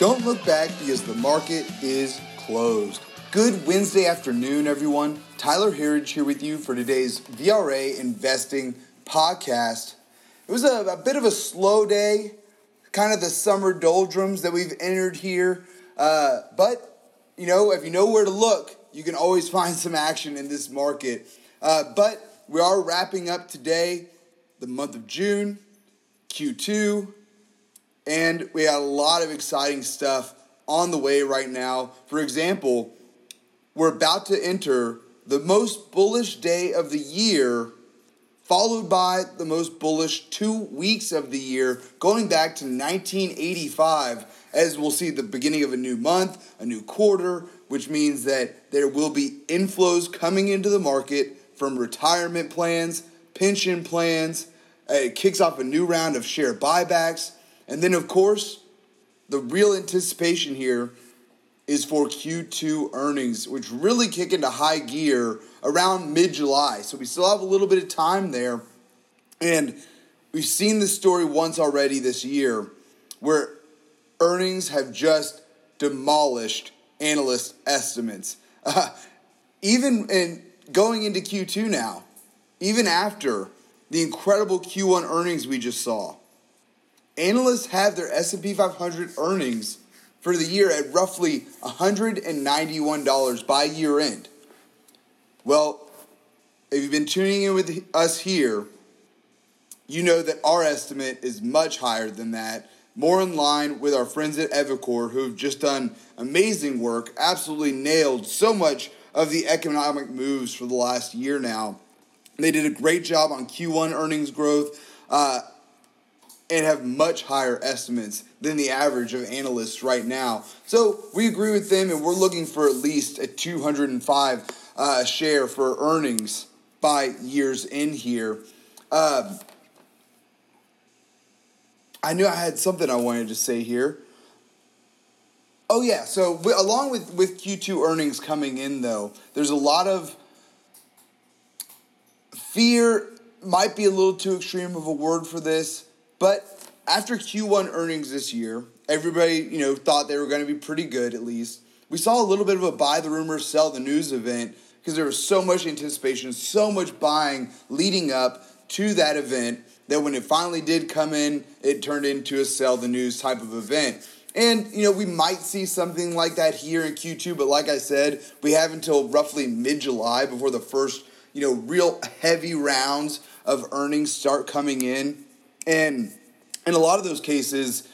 Don't look back because the market is closed. Good Wednesday afternoon, everyone. Tyler Herriage here with you for today's VRA Investing podcast. It was a, a bit of a slow day, kind of the summer doldrums that we've entered here. Uh, but, you know, if you know where to look, you can always find some action in this market. Uh, but we are wrapping up today the month of June, Q2, and we got a lot of exciting stuff on the way right now. For example, we're about to enter the most bullish day of the year, followed by the most bullish two weeks of the year, going back to 1985, as we'll see the beginning of a new month, a new quarter, which means that there will be inflows coming into the market from retirement plans, pension plans. It kicks off a new round of share buybacks. And then, of course, the real anticipation here is for Q2 earnings, which really kick into high gear around mid July. So we still have a little bit of time there. And we've seen this story once already this year where earnings have just demolished analyst estimates. Uh, even in going into Q2 now, even after the incredible Q1 earnings we just saw, analysts have their S&P 500 earnings for the year at roughly $191 by year end. Well, if you've been tuning in with us here, you know that our estimate is much higher than that, more in line with our friends at Evercore who have just done amazing work, absolutely nailed so much of the economic moves for the last year now. They did a great job on Q1 earnings growth. Uh, and have much higher estimates than the average of analysts right now. So we agree with them, and we're looking for at least a 205 uh, share for earnings by years in here. Um, I knew I had something I wanted to say here. Oh yeah, so along with with Q2 earnings coming in though, there's a lot of fear might be a little too extreme of a word for this but after Q1 earnings this year, everybody, you know, thought they were going to be pretty good at least. We saw a little bit of a buy the rumor, sell the news event because there was so much anticipation, so much buying leading up to that event that when it finally did come in, it turned into a sell the news type of event. And, you know, we might see something like that here in Q2, but like I said, we have until roughly mid July before the first, you know, real heavy rounds of earnings start coming in. And in a lot of those cases,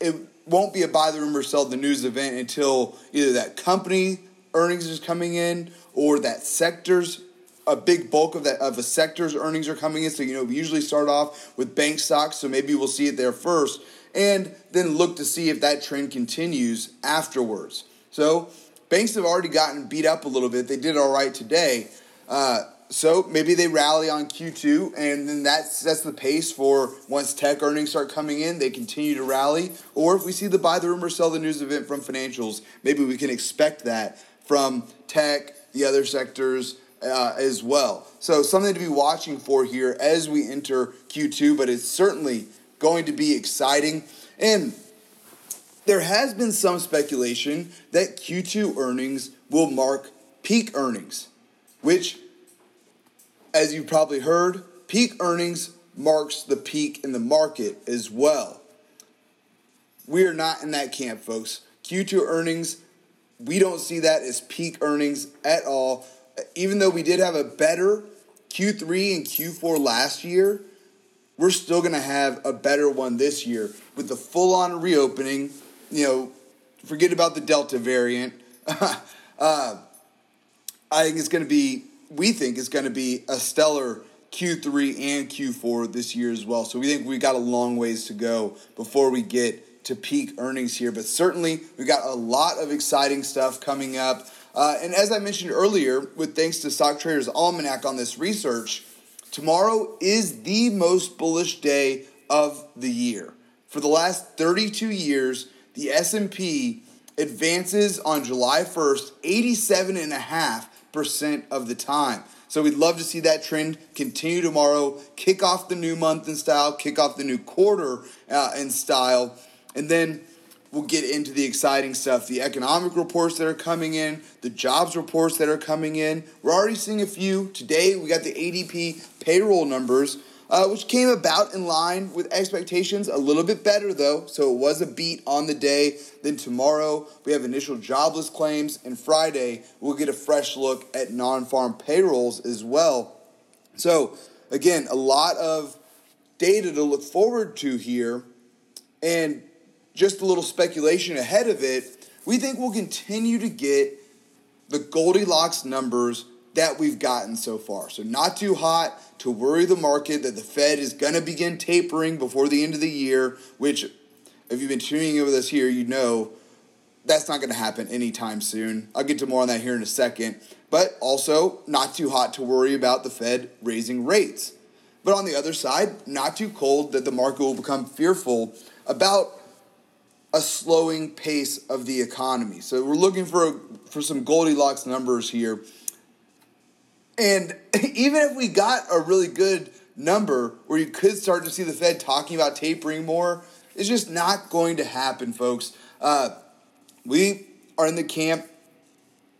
it won't be a buy the rumor, sell the news event until either that company earnings is coming in or that sector's a big bulk of that of a sector's earnings are coming in. So you know we usually start off with bank stocks, so maybe we'll see it there first, and then look to see if that trend continues afterwards. So banks have already gotten beat up a little bit. They did all right today. Uh, so maybe they rally on Q2, and then that sets the pace for once tech earnings start coming in, they continue to rally. Or if we see the buy the rumor, sell the news event from financials, maybe we can expect that from tech, the other sectors uh, as well. So something to be watching for here as we enter Q2, but it's certainly going to be exciting. And there has been some speculation that Q2 earnings will mark peak earnings, which as you probably heard, peak earnings marks the peak in the market as well. We are not in that camp, folks. Q2 earnings, we don't see that as peak earnings at all. Even though we did have a better Q3 and Q4 last year, we're still going to have a better one this year with the full on reopening. You know, forget about the Delta variant. uh, I think it's going to be we think is going to be a stellar Q3 and Q4 this year as well. So we think we got a long ways to go before we get to peak earnings here. But certainly, we got a lot of exciting stuff coming up. Uh, and as I mentioned earlier, with thanks to Stock Traders Almanac on this research, tomorrow is the most bullish day of the year. For the last 32 years, the S&P advances on July 1st 87 and a half percent of the time. So we'd love to see that trend continue tomorrow, kick off the new month in style, kick off the new quarter uh, in style. And then we'll get into the exciting stuff the economic reports that are coming in, the jobs reports that are coming in. We're already seeing a few. Today, we got the ADP payroll numbers. Uh, which came about in line with expectations. A little bit better though, so it was a beat on the day. Then tomorrow we have initial jobless claims, and Friday we'll get a fresh look at non farm payrolls as well. So, again, a lot of data to look forward to here, and just a little speculation ahead of it. We think we'll continue to get the Goldilocks numbers that we've gotten so far. So, not too hot to worry the market that the Fed is going to begin tapering before the end of the year, which, if you've been tuning in with us here, you know that's not going to happen anytime soon. I'll get to more on that here in a second. But also, not too hot to worry about the Fed raising rates. But on the other side, not too cold that the market will become fearful about a slowing pace of the economy. So we're looking for for some Goldilocks numbers here. And even if we got a really good number where you could start to see the Fed talking about tapering more, it's just not going to happen, folks. Uh, we are in the camp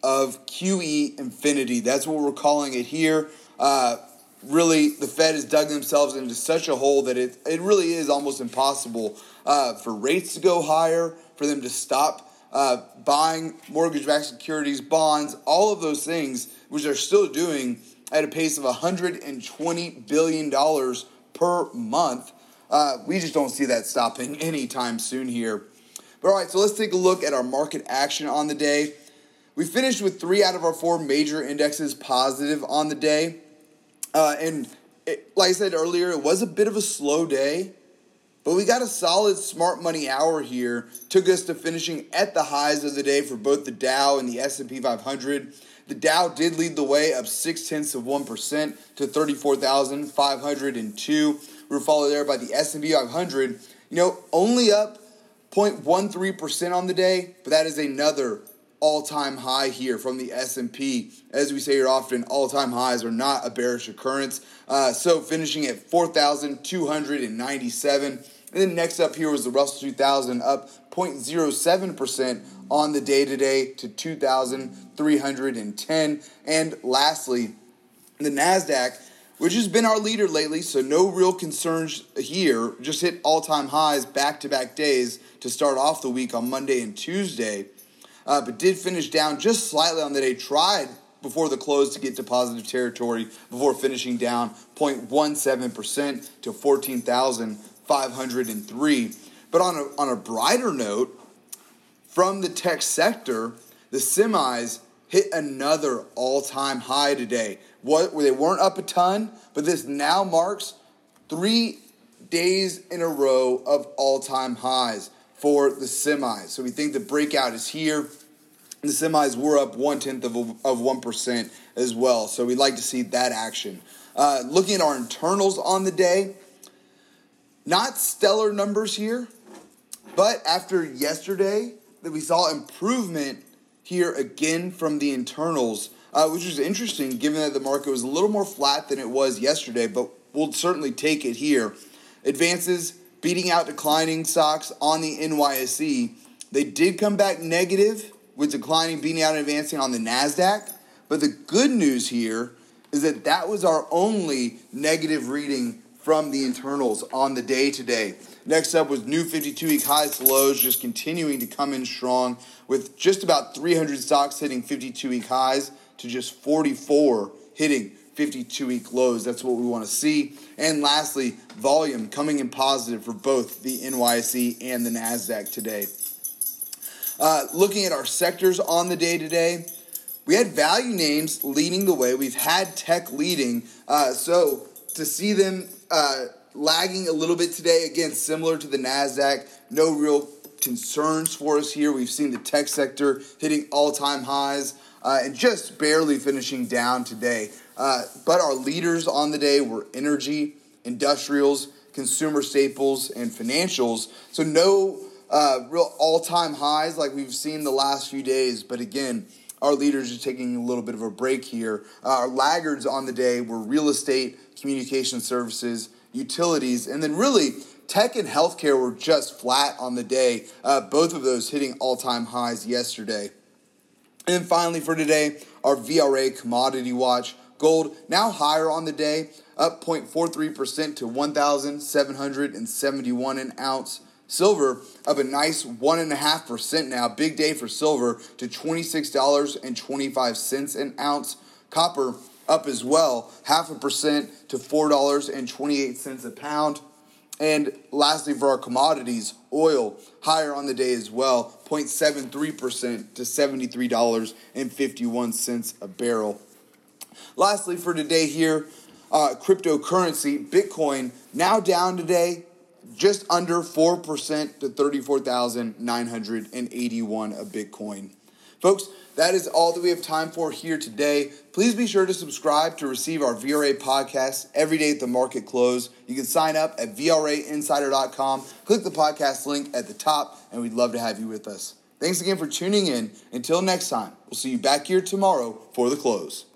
of QE infinity. That's what we're calling it here. Uh, really, the Fed has dug themselves into such a hole that it, it really is almost impossible uh, for rates to go higher, for them to stop uh, buying mortgage backed securities, bonds, all of those things, which they're still doing at a pace of $120 billion per month. Uh, we just don't see that stopping anytime soon here. But all right, so let's take a look at our market action on the day. We finished with three out of our four major indexes positive on the day. Uh, and it, like I said earlier, it was a bit of a slow day. But we got a solid smart money hour here. Took us to finishing at the highs of the day for both the Dow and the S&P 500. The Dow did lead the way up six tenths of one percent to thirty-four thousand five hundred and two. We were followed there by the S&P 500. You know, only up 0.13 percent on the day, but that is another all-time high here from the S&P. As we say here often, all-time highs are not a bearish occurrence. Uh, so finishing at 4,297. And then next up here was the Russell 2000 up 0.07% on the day today to 2,310. And lastly, the NASDAQ, which has been our leader lately, so no real concerns here, just hit all time highs back to back days to start off the week on Monday and Tuesday, uh, but did finish down just slightly on the day, tried before the close to get to positive territory before finishing down 0.17% to 14,000. 503. But on a, on a brighter note, from the tech sector, the semis hit another all time high today. What, they weren't up a ton, but this now marks three days in a row of all time highs for the semis. So we think the breakout is here. The semis were up one tenth of, of 1% as well. So we'd like to see that action. Uh, looking at our internals on the day, not stellar numbers here, but after yesterday, that we saw improvement here again from the internals, uh, which was interesting given that the market was a little more flat than it was yesterday, but we'll certainly take it here. Advances beating out declining stocks on the NYSE. They did come back negative with declining, beating out and advancing on the NASDAQ. But the good news here is that that was our only negative reading from the internals on the day today. Next up was new 52 week highs lows, just continuing to come in strong with just about 300 stocks hitting 52 week highs to just 44 hitting 52 week lows. That's what we want to see. And lastly, volume coming in positive for both the NYSE and the NASDAQ today. Uh, looking at our sectors on the day today, we had value names leading the way. We've had tech leading. Uh, so to see them uh, lagging a little bit today. Again, similar to the NASDAQ. No real concerns for us here. We've seen the tech sector hitting all time highs uh, and just barely finishing down today. Uh, but our leaders on the day were energy, industrials, consumer staples, and financials. So, no uh, real all time highs like we've seen the last few days. But again, our leaders are taking a little bit of a break here. Uh, our laggards on the day were real estate, communication services, utilities, and then really tech and healthcare were just flat on the day, uh, both of those hitting all time highs yesterday. And then finally for today, our VRA commodity watch. Gold now higher on the day, up 0.43% to 1,771 an ounce. Silver up a nice 1.5% now. Big day for silver to $26.25 an ounce. Copper up as well, half a percent to $4.28 a pound. And lastly, for our commodities, oil higher on the day as well, 0.73% to $73.51 a barrel. Lastly, for today here, uh, cryptocurrency, Bitcoin, now down today just under 4% to 34,981 a Bitcoin. Folks, that is all that we have time for here today. Please be sure to subscribe to receive our VRA podcast every day at the market close. You can sign up at VRAinsider.com. Click the podcast link at the top, and we'd love to have you with us. Thanks again for tuning in. Until next time, we'll see you back here tomorrow for the close.